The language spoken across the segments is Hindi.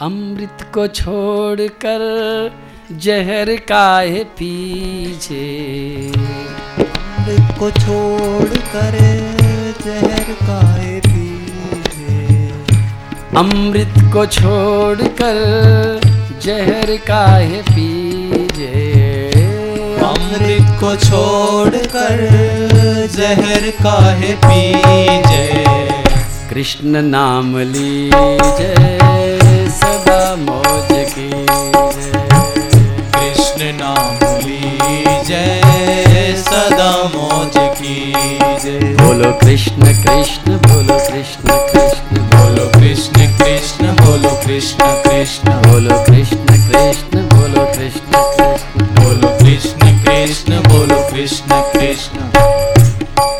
अमृत को छोड़कर जहर काहे पीछे अमृत को छोड़कर जहर काहे पीछे अमृत को छोड़कर जहर काहे पीछे अमृत को छोड़कर जहर काहे पीजे? कृष्ण नाम लीजे। सदा कृष्ण नाम लीजे सदा मौज कीजे बोलो कृष्ण कृष्ण, बोलो कृष्ण कृष्ण, बोलो कृष्ण कृष्ण, बोलो कृष्ण कृष्ण, बोलो कृष्ण कृष्ण, बोलो कृष्ण कृष्ण बोलो कृष्ण कृष्ण, बोलो कृष्ण कृष्ण।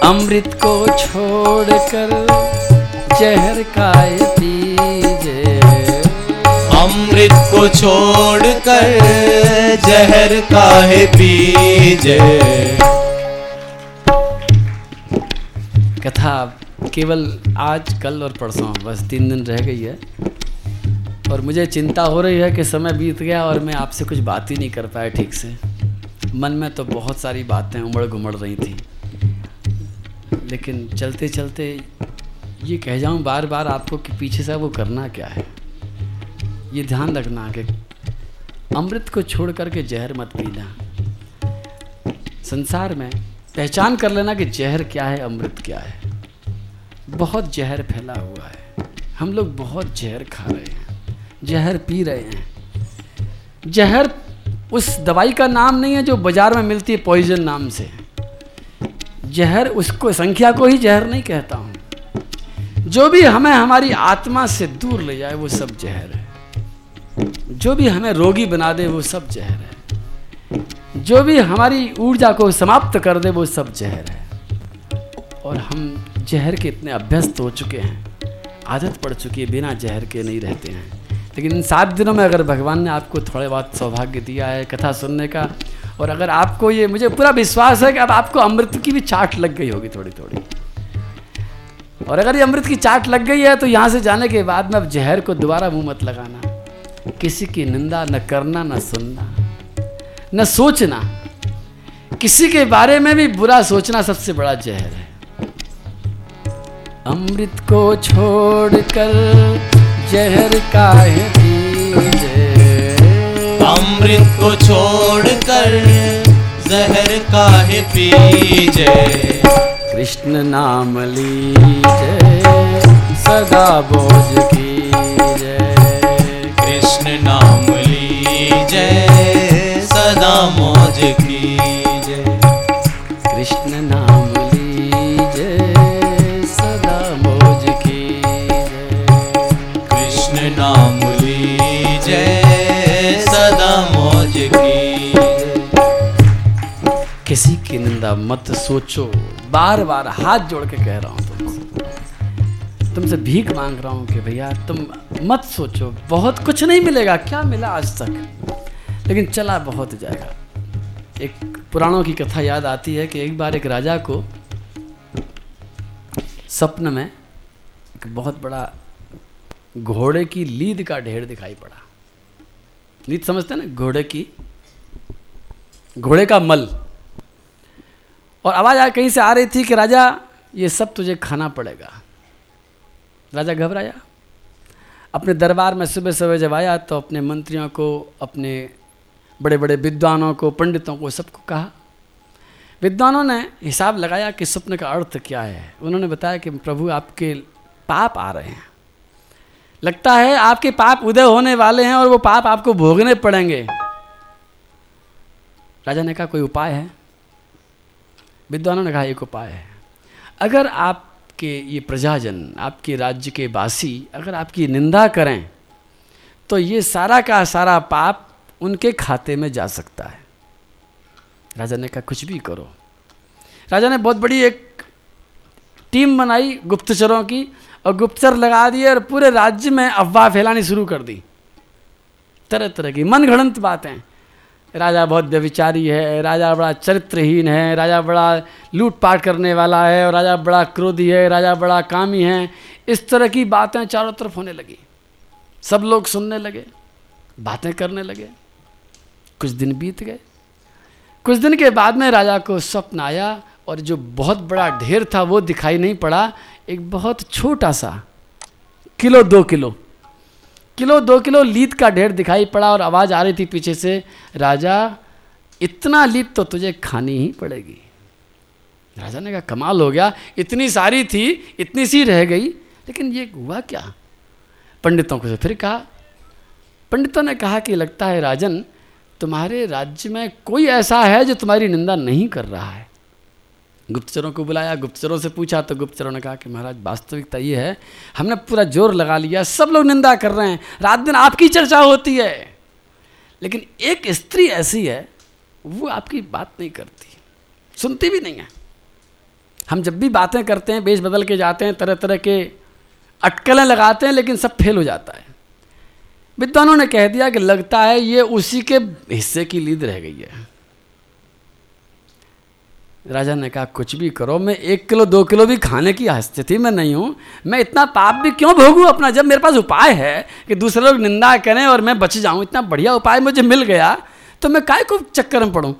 अमृत को छोड़कर जहर काय पीजे अमृत को छोड़कर जहर काहे पीजे? कथा केवल आज, कल और परसों, बस तीन दिन रह गई है। और मुझे चिंता हो रही है कि समय बीत गया और मैं आपसे कुछ बात ही नहीं कर पाया ठीक से। मन में तो बहुत सारी बातें उमड़ घुमड़ रही थी। लेकिन चलते चलते ये कह जाऊँ बार बार आपको कि पीछे से वो करना क्या है? ये ध्यान रखना कि अमृत को छोड़ करके जहर मत पीना। संसार में पहचान कर लेना कि जहर क्या है, अमृत क्या है। बहुत जहर फैला हुआ है। हम लोग बहुत जहर खा रहे हैं। जहर पी रहे हैं। जहर उस दवाई का नाम नहीं है जो बाज़ार में मिलती है पॉइजन नाम से। जहर उसको, संख्या को ही जहर नहीं कहता हूँ। जो भी हमें, हमारी आत्मा से दूर ले जाए, वो सब जहर है। जो भी हमें रोगी बना दे, वो सब जहर है। जो भी हमारी ऊर्जा को समाप्त कर दे, वो सब जहर है। और हम जहर के इतने अभ्यस्त हो चुके हैं। आदत पड़ चुकी है, बिना जहर के नहीं रहते हैं। लेकिन इन सात दिनों में अगर भगवान ने आपको थोड़े बहुत सौभाग्य दिया है, कथा सुनने का, और अगर आपको ये, मुझे पूरा विश्वास है कि अब आपको अमृत की भी चाट लग गई होगी थोड़ी थोड़ी और अगर ये अमृत की चाट लग गई है तो यहाँ से जाने के बाद में अब जहर को दोबारा मुँह मत लगाना। किसी की निंदा न करना न सुनना न सोचना। किसी के बारे में भी बुरा सोचना सबसे बड़ा जहर है। अमृत को छोड़कर जहर काहे पीजे अमृत को छोड़कर जहर काहे पीजे कृष्ण नाम लीजे सदा बोझ सोचो बार बार हाथ जोड़ के कह रहा हूँ तुमसे। तुमसे भीख मांग रहा हूँ कि भैया तुम मत सोचो, बहुत कुछ नहीं मिलेगा, क्या मिला आज तक? लेकिन चला बहुत जाएगा। एक पुराणों की कथा याद आती है कि एक बार एक राजा को सपन में एक बहुत बड़ा घोड़े की लीद का ढेर दिखाई पड़ा। लीद समझते हैं ना? घोड़े की, घोड़े का मल। और आवाज़ आ कहीं से आ रही थी कि, राजा, ये सब तुझे खाना पड़ेगा. राजा घबराया। अपने दरबार में सुबह सुबह जब आया तो अपने मंत्रियों को, अपने बड़े बड़े विद्वानों को, पंडितों को सबको कहा। विद्वानों ने हिसाब लगाया कि स्वप्न का अर्थ क्या है। उन्होंने बताया कि, प्रभु, आपके पाप आ रहे हैं। लगता है आपके पाप उदय होने वाले हैं और वो पाप आपको भोगने पड़ेंगे। राजा ने कहा, कोई उपाय है? विद्वानों ने कहा, एक उपाय है। अगर आपके ये प्रजाजन, आपके राज्य के वासी अगर आपकी निंदा करें तो ये सारा का सारा पाप उनके खाते में जा सकता है। राजा ने कहा, कुछ भी करो। राजा ने बहुत बड़ी एक टीम बनाई गुप्तचरों की और गुप्तचर लगा दिए और पूरे राज्य में अफवाह फैलानी शुरू कर दी। तरह तरह की मन घड़ंत बातें। राजा बहुत व्यविचारी है, राजा बड़ा चरित्रहीन है, राजा बड़ा लूटपाट करने वाला है, और राजा बड़ा क्रोधी है, राजा बड़ा कामी है। इस तरह की बातें चारों तरफ़ होने लगी। सब लोग सुनने लगे, बातें करने लगे। कुछ दिन बीत गए। कुछ दिन के बाद में राजा को स्वप्न आया, और जो बहुत बड़ा ढेर था वो दिखाई नहीं पड़ा। एक बहुत छोटा सा किलो, दो किलो। किलो, दो किलो लीद का ढेर दिखाई पड़ा और आवाज़ आ रही थी पीछे से, राजा, इतना लीद तो तुझे खानी ही पड़ेगी। राजा ने कहा, कमाल हो गया, इतनी सारी थी, इतनी सी रह गई, लेकिन ये हुआ क्या? पंडितों को से फिर कहा, पंडितों ने कहा कि लगता है राजन, तुम्हारे राज्य में कोई ऐसा है जो तुम्हारी निंदा नहीं कर रहा है। गुप्तचरों को बुलाया, गुप्तचरों से पूछा तो गुप्तचरों ने कहा कि महाराज, वास्तविकता ये है, हमने पूरा ज़ोर लगा लिया, सब लोग निंदा कर रहे हैं, रात दिन आपकी चर्चा होती है। लेकिन एक स्त्री ऐसी है, वो आपकी बात नहीं करती, सुनती भी नहीं है। हम जब भी बातें करते हैं बेच बदल के जाते हैं तरह तरह के अटकलें लगाते हैं, लेकिन सब फेल हो जाता है। विद्वानों ने कह दिया कि लगता है ये उसी के हिस्से की लीद रह गई है। राजा ने कहा, कुछ भी करो, मैं एक किलो, दो किलो भी खाने की स्थिति में नहीं हूँ। मैं इतना पाप भी क्यों भोगूँ अपना? जब मेरे पास उपाय है कि दूसरे लोग निंदा करें और मैं बच जाऊँ, इतना बढ़िया उपाय मुझे मिल गया तो मैं काय को चक्कर में पढ़ूँ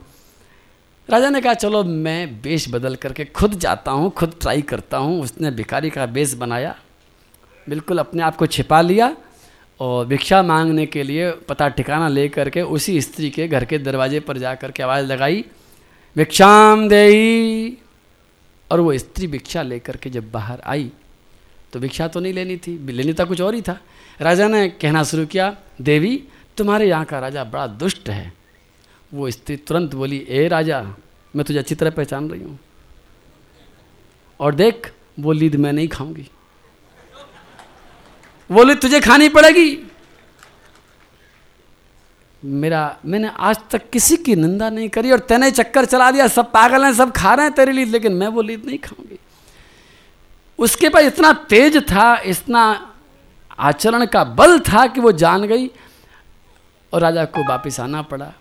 राजा ने कहा, चलो, मैं बेश बदल करके खुद जाता हूँ, खुद ट्राई करता हूँ। उसने भिखारी का बेस बनाया, बिल्कुल अपने आप को छिपा लिया और भिक्षा मांगने के लिए पता ठिकाना ले करके उसी स्त्री के घर के दरवाजे पर जा करके आवाज़ लगाई। भिक्षाम दे और वो स्त्री भिक्षा लेकर के जब बाहर आई तो भिक्षा तो नहीं लेनी थी, लेनी था कुछ और ही था। राजा ने कहना शुरू किया, देवी, तुम्हारे यहाँ का राजा बड़ा दुष्ट है। वो स्त्री तुरंत बोली, ए राजा, मैं तुझे अच्छी तरह पहचान रही हूँ। और देख, वो लीद मैं नहीं खाऊँगी। वो लीद तुझे खानी पड़ेगी। मेरा, मैंने आज तक किसी की निंदा नहीं करी और तेने चक्कर चला दिया। सब पागल हैं, सब खा रहे हैं तेरे लिए, लेकिन मैं वो लीद नहीं खाऊँगी। उसके पास इतना तेज था, इतना आचरण का बल था कि वो जान गई और राजा को वापिस आना पड़ा।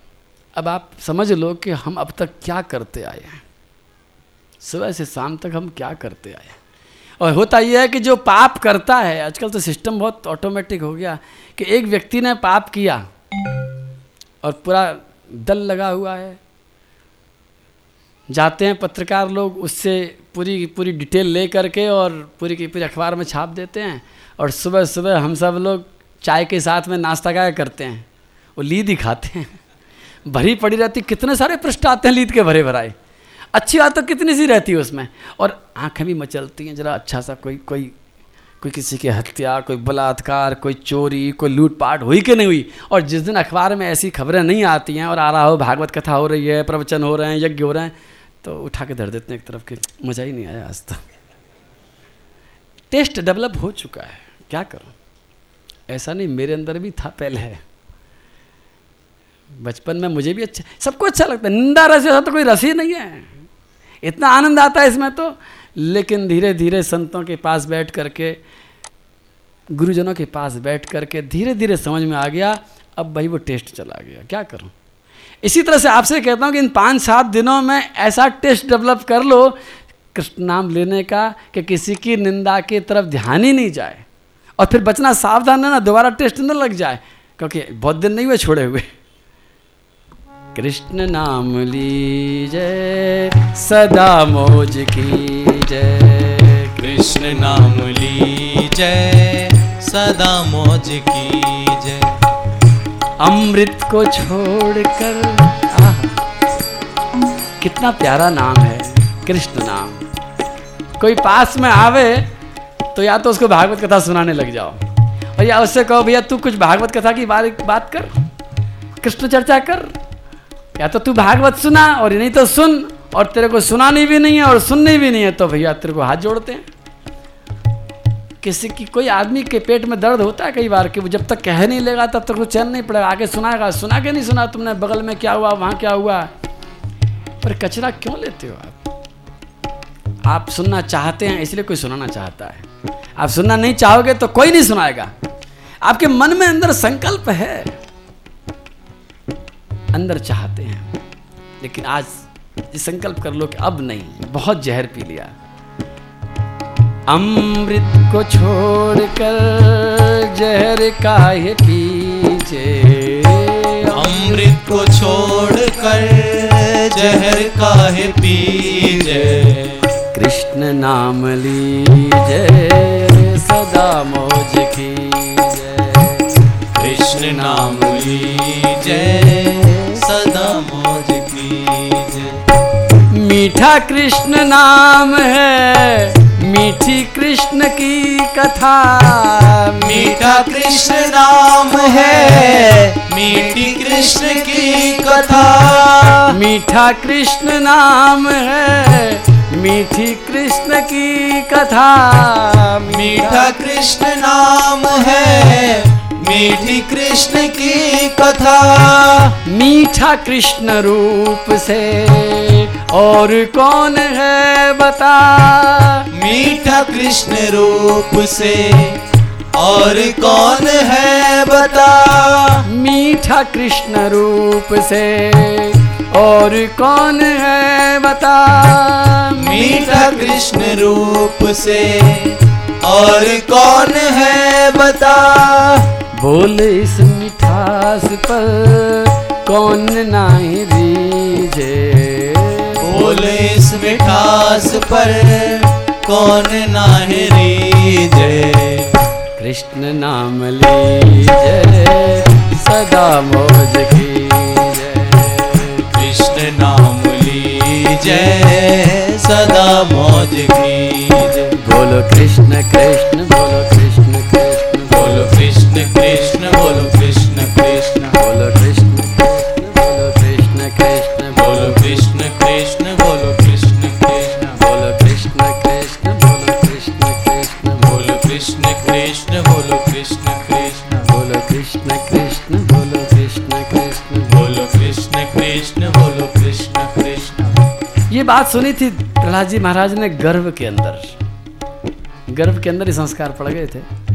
अब आप समझ लो कि हम अब तक क्या करते आए हैं। सुबह से शाम तक हम क्या करते आए हैं। और होता यह है कि जो पाप करता है, आजकल तो सिस्टम बहुत ऑटोमेटिक हो गया कि एक व्यक्ति ने पाप किया और पूरा दल लगा हुआ है। जाते हैं पत्रकार लोग, उससे पूरी पूरी डिटेल ले करके और पूरी की पूरी अखबार में छाप देते हैं और सुबह सुबह हम सब लोग चाय के साथ में नाश्ता क्या करते हैं। वो लीद ही खाते हैं। भरी पड़ी रहती, कितने सारे पृष्ठ आते हैं लीद के भरे भराए। अच्छी बात तो कितनी सी रहती है उसमें। और आँखें भी मचलती हैं, जरा अच्छा सा कोई कोई कोई किसी की हत्या कोई बलात्कार, कोई चोरी, कोई लूटपाट हुई कि नहीं हुई? और जिस दिन अखबार में ऐसी खबरें नहीं आती हैं और आ रहा हो, भागवत कथा हो रही है, प्रवचन हो रहे हैं, यज्ञ हो रहे हैं तो उठा के धर देते हैं एक तरफ़ के, मज़ा ही नहीं आया आज तक। टेस्ट डेवलप हो चुका है, क्या करूँ? ऐसा नहीं, मेरे अंदर भी था पहले। बचपन में मुझे भी अच्छा सबको अच्छा लगता है, निंदा रस, ऐसा तो कोई रस ही नहीं है। इतना आनंद आता है इसमें तो लेकिन धीरे धीरे संतों के पास बैठ करके, गुरुजनों के पास बैठ करके धीरे धीरे समझ में आ गया, अब भाई वो टेस्ट चला गया। क्या करूँ? इसी तरह से आपसे कहता हूँ कि इन पाँच सात दिनों में ऐसा टेस्ट डेवलप कर लो, कृष्ण नाम लेने का, कि किसी की निंदा की तरफ़ ध्यान ही नहीं जाए। और फिर बचना सावधान है ना दोबारा टेस्ट न लग जाए, क्योंकि बहुत दिन नहीं हुए, छोड़े हुए। कृष्ण नाम लीजय सदा मौज की जय कृष्ण नाम लीजय सदा मौज की जय अमृत को छोड़कर कितना प्यारा नाम है कृष्ण नाम। कोई पास में आवे तो या तो उसको भागवत कथा सुनाने लग जाओ। और या उससे कहो भैया तू कुछ भागवत कथा की बात बात कर कृष्ण चर्चा कर या तो तू भागवत सुना और नहीं तो सुन, और तेरे को सुनानी भी नहीं है और सुननी भी नहीं है तो भैया तेरे को हाथ जोड़ते हैं। किसी की कोई आदमी के पेट में दर्द होता है कई बार कि वो जब तक कह नहीं लेगा तब तक वो चैन नहीं पड़ेगा। आगे सुनाएगा सुना के नहीं सुना तुमने, बगल में क्या हुआ, वहाँ क्या हुआ। पर कचरा क्यों लेते हो आप? आप सुनना चाहते हैं, इसलिए कोई सुनाना चाहता है। आप सुनना नहीं चाहोगे तो कोई नहीं सुनाएगा। आपके मन में अंदर संकल्प है। अंदर चाहते हैं। लेकिन आज ये संकल्प कर लो कि अब नहीं बहुत जहर पी लिया। अमृत को छोड़कर जहर काहे पीछे। अमृत को छोड़कर जहर काहे पीजे कृष्ण नाम लीजय सदा मौज की जय कृष्ण नाम लीजे मीठा कृष्ण नाम है। मीठी कृष्ण की कथा। मीठा कृष्ण नाम है। मीठी कृष्ण की कथा। मीठा कृष्ण नाम है। मीठी कृष्ण की कथा। मीठा कृष्ण नाम है। मीठी कृष्ण की कथा। मीठा कृष्ण रूप से और कौन है बता? मीठा कृष्ण रूप से और कौन है बता? मीठा कृष्ण रूप से और कौन है बता? मीठा कृष्ण रूप से और कौन है बता? बोल इस मिठास पर कौन नाही रीजे बोल इस मिठास पर कौन नाहरी जय कृष्ण नाम लीजे सदा मौज की जय कृष्ण नाम लीजय सदा मौज की जय बोलो कृष्ण कृष्ण बोलो कृष्ण। कृष्ण बोलो कृष्ण कृष्ण बोलो कृष्ण कृष्ण बोलो कृष्ण कृष्ण बोलो कृष्ण कृष्ण बोलो कृष्ण कृष्ण बोलो कृष्ण कृष्ण बोलो कृष्ण कृष्ण बोलो कृष्ण कृष्ण बोलो कृष्ण कृष्ण बोलो कृष्ण कृष्ण बोलो कृष्ण कृष्ण बोलो कृष्ण कृष्ण बोलो कृष्ण कृष्ण ये बात सुनी थी प्रहलाद जी महाराज ने गर्भ के अंदर गर्भ के अंदर ही संस्कार पड़ गए थे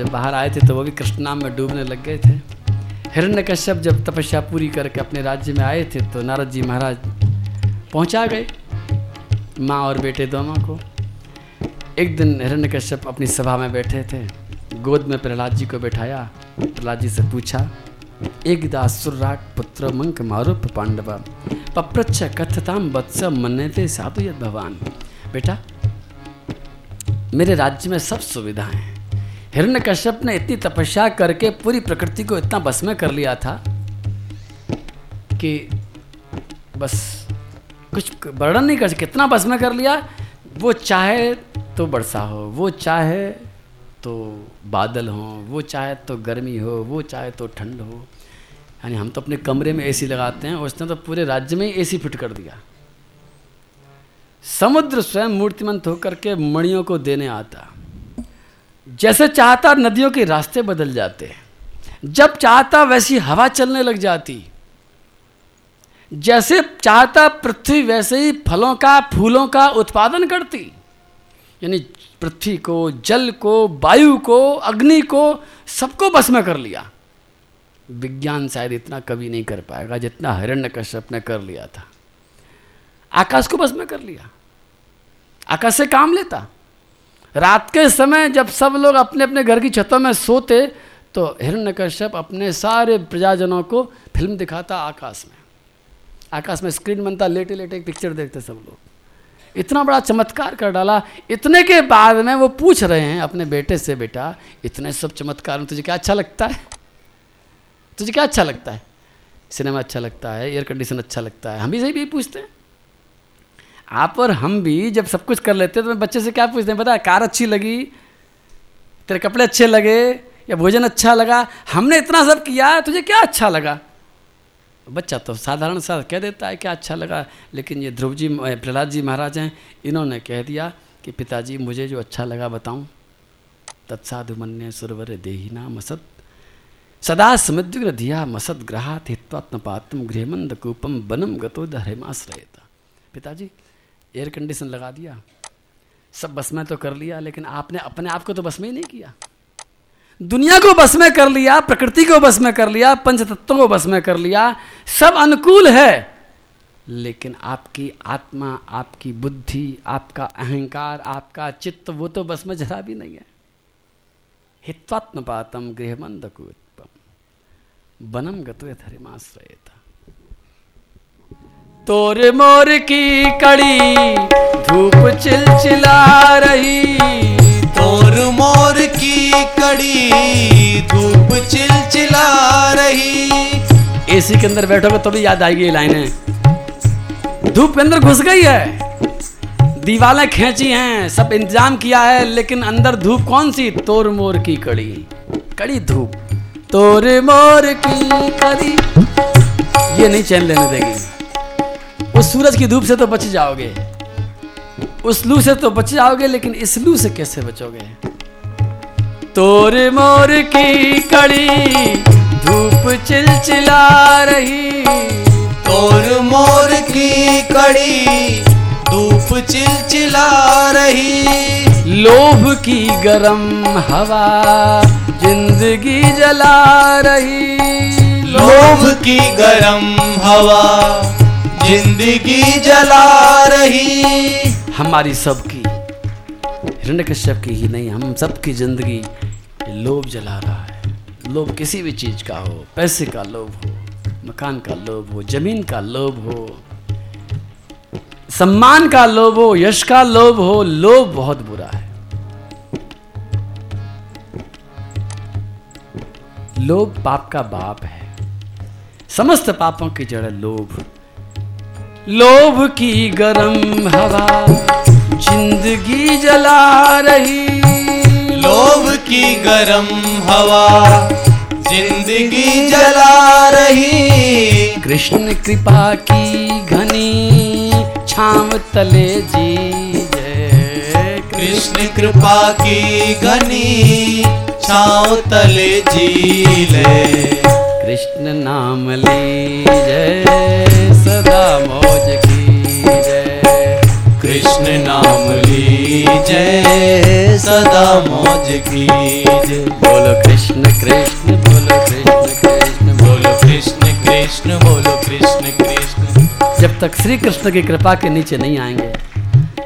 जब बाहर आए थे तो वो भी कृष्ण नाम में डूबने लग गए थे। हिरण्य कश्यप जब तपस्या पूरी करके अपने राज्य में आए थे तो नारद जी महाराज पहुँचा गए, माँ और बेटे दोनों को। एक दिन हिरण्य कश्यप अपनी सभा में बैठे थे, गोद में प्रहलाद जी को बैठाया, प्रहलाद जी से पूछा, एक दासुराट पुत्र मंक मारुप पांडव, पप्रच्छ कथताम वत्स मन्यते साधु यद भगवान बेटा, मेरे राज्य में सब सुविधाएँ हैं। हिरण्य कश्यप ने इतनी तपस्या करके पूरी प्रकृति को इतना बस में कर लिया था कि बस कुछ वर्णन नहीं कर सके। कितना बस में कर लिया? वो चाहे तो वर्षा हो, वो चाहे तो बादल हो, वो चाहे तो गर्मी हो, वो चाहे तो ठंड हो। यानी हम तो अपने कमरे में एसी लगाते हैं, उसने तो पूरे राज्य में एसी फिट कर दिया। समुद्र स्वयं मूर्तिमंत होकर के मणियों को देने आता। जैसे चाहता नदियों के रास्ते बदल जाते, जब चाहता वैसी हवा चलने लग जाती, जैसे चाहता पृथ्वी वैसे ही फलों का, फूलों का उत्पादन करती, यानी पृथ्वी को, जल को, वायु को, अग्नि को सबको बस में कर लिया। विज्ञान शायद इतना कभी नहीं कर पाएगा जितना हिरण्य कश्यप ने कर लिया था। आकाश को बस में कर लिया। आकाश से काम लेता। रात के समय जब सब लोग अपने अपने घर की छतों में सोते तो हिरण्य कश्यप अपने सारे प्रजाजनों को फ़िल्म दिखाता आकाश में। आकाश में स्क्रीन बनता, लेटे लेटे एक पिक्चर देखते सब लोग। इतना बड़ा चमत्कार कर डाला। इतने के बाद में वो पूछ रहे हैं अपने बेटे से, बेटा, इतने सब चमत्कार में तुझे क्या अच्छा लगता है? तुझे क्या अच्छा लगता है? सिनेमा अच्छा लगता है, एयर कंडीशन अच्छा लगता है। हम भी सही भी पूछते हैं। आप और हम भी जब सब कुछ कर लेते हैं तो बच्चे से क्या पूछते हैं, पता है, कार अच्छी लगी, तेरे कपड़े अच्छे लगे, या भोजन अच्छा लगा, हमने इतना सब किया, तुझे क्या अच्छा लगा? बच्चा तो साधारण सा कह देता है, क्या अच्छा लगा? लेकिन ये ध्रुव जी प्रहलाद जी महाराज हैं, इन्होंने कह दिया कि पिताजी, मुझे जो अच्छा लगा बताऊँ, तत्साधु मन्य सुरवर देहिना मसत सदा समुद्र धिया मसद ग्रहात हित्वात्मपातम गृहमंद कूपम बनम गतो धरेमाश्रयता। पिताजी एयर कंडीशन लगा दिया। सब बस में तो कर लिया, लेकिन आपने अपने आप को तो बस में ही नहीं किया। दुनिया को बस में कर लिया, प्रकृति को बस में कर लिया पंच तत्वों को बस में कर लिया, सब अनुकूल है। लेकिन आपकी आत्मा, आपकी बुद्धि, आपका अहंकार, आपका चित्त, वो तो बस में जरा भी नहीं है। हित्वात्मपातम गृहमंदकुत्पम बनम गत्वे धर्माश्रयता। तोर मोर की कड़ी धूप चिलचिला रही। तोर मोर की कड़ी धूप चिलचिला रही। एसी के अंदर बैठोगे तो भी याद आएगी ये लाइनें। धूप के अंदर घुस गई है। दीवालें खींची हैं सब इंतज़ाम किया है लेकिन अंदर धूप कौन सी? तोर मोर की कड़ी। कड़ी धूप। तोर मोर की कड़ी। ये नहीं चैन लेने देगी। उस सूरज की धूप से तो बच जाओगे। उस लू से तो बच जाओगे लेकिन इस लू से कैसे बचोगे? तोर मोर की कड़ी धूप चिलचिला रही। तोर मोर की कड़ी धूप चिलचिला रही। लोभ की गरम हवा ज़िंदगी जला रही। लोभ की गरम हवा ज़िंदगी जला रही। हमारी सबकी हिरण्य कश्यप की ही नहीं, हम सबकी ज़िंदगी लोभ जला रहा है। लोभ किसी भी चीज़ का हो, पैसे का लोभ हो, मकान का लोभ हो, ज़मीन का लोभ हो, सम्मान का लोभ हो, यश का लोभ हो, लोभ बहुत बुरा है। लोभ पाप का बाप है। समस्त पापों की जड़ लोभ। लोभ की गरम हवा ज़िंदगी जला रही। लोभ की गरम हवा ज़िंदगी जला रही। कृष्ण कृपा की घनी छाव तले जी जय। कृष्ण कृपा की घनी छाँव तले जी ले। कृष्ण नाम ली जय, सदा मौज की जय। कृष्ण नाम ली जय, सदा मौज की जय। बोलो कृष्ण कृष्ण, बोलो कृष्ण कृष्ण, बोलो कृष्ण कृष्ण, बोलो कृष्ण कृष्ण। जब तक श्री कृष्ण की कृपा के नीचे नहीं आएँगे,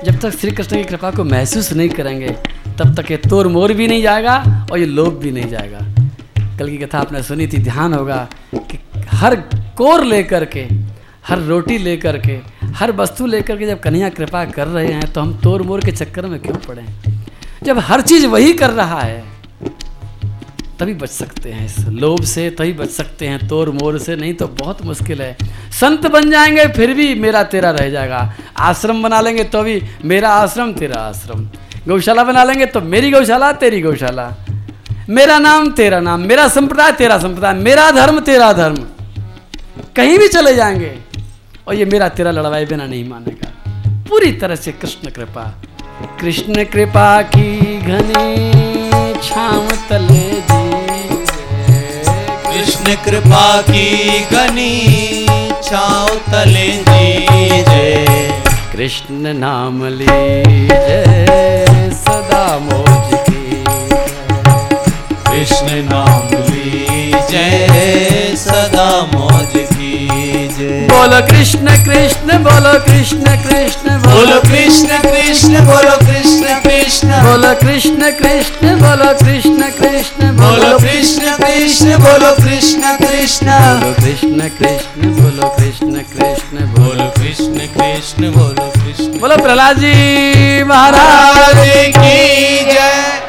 जब तक श्री कृष्ण की कृपा को महसूस नहीं करेंगे, तब तक ये तोर मोर भी नहीं जाएगा और ये लोभ भी नहीं जाएगा। कल की कथा आपने सुनी थी, ध्यान होगा कि हर कोर लेकर के, हर रोटी लेकर के, हर वस्तु लेकर के जब कन्हैया कृपा कर रहे हैं तो हम तोर मोर के चक्कर में क्यों पड़े जब हर चीज़ वही कर रहा है, तभी बच सकते हैं इस लोभ से, तभी बच सकते हैं तोर मोर से, नहीं तो बहुत मुश्किल है। संत बन जाएँगे, फिर भी मेरा तेरा रह जाएगा। आश्रम बना लेंगे तो भी मेरा आश्रम, तेरा आश्रम। गौशाला बना लेंगे तो मेरी गौशाला, तेरी गौशाला। मेरा नाम तेरा नाम मेरा संप्रदाय तेरा संप्रदाय मेरा धर्म तेरा धर्म। कहीं भी चले जाएँगे और ये मेरा तेरा लड़वाई बिना नहीं मानेगा। पूरी तरह से कृष्ण कृपा कृष्ण कृपा की घनी छाम तले जी। कृष्ण कृपा की घनी छाँव तले जय कृष्ण नाम ली जय सदा की कृष्ण नाम ली जय सदा मौज की जय बोलो कृष्ण कृष्ण बोलो कृष्ण कृष्ण बोलो कृष्ण कृष्ण बोलो कृष्ण कृष्ण बोलो कृष्ण कृष्ण बोलो कृष्ण कृष्ण बोलो कृष्ण कृष्ण बोलो कृष्ण कृष्ण बोलो कृष्ण कृष्ण बोलो कृष्ण कृष्ण बोलो कृष्ण कृष्ण बोलो कृष्ण बोलो प्रहलाद जी महाराज की जय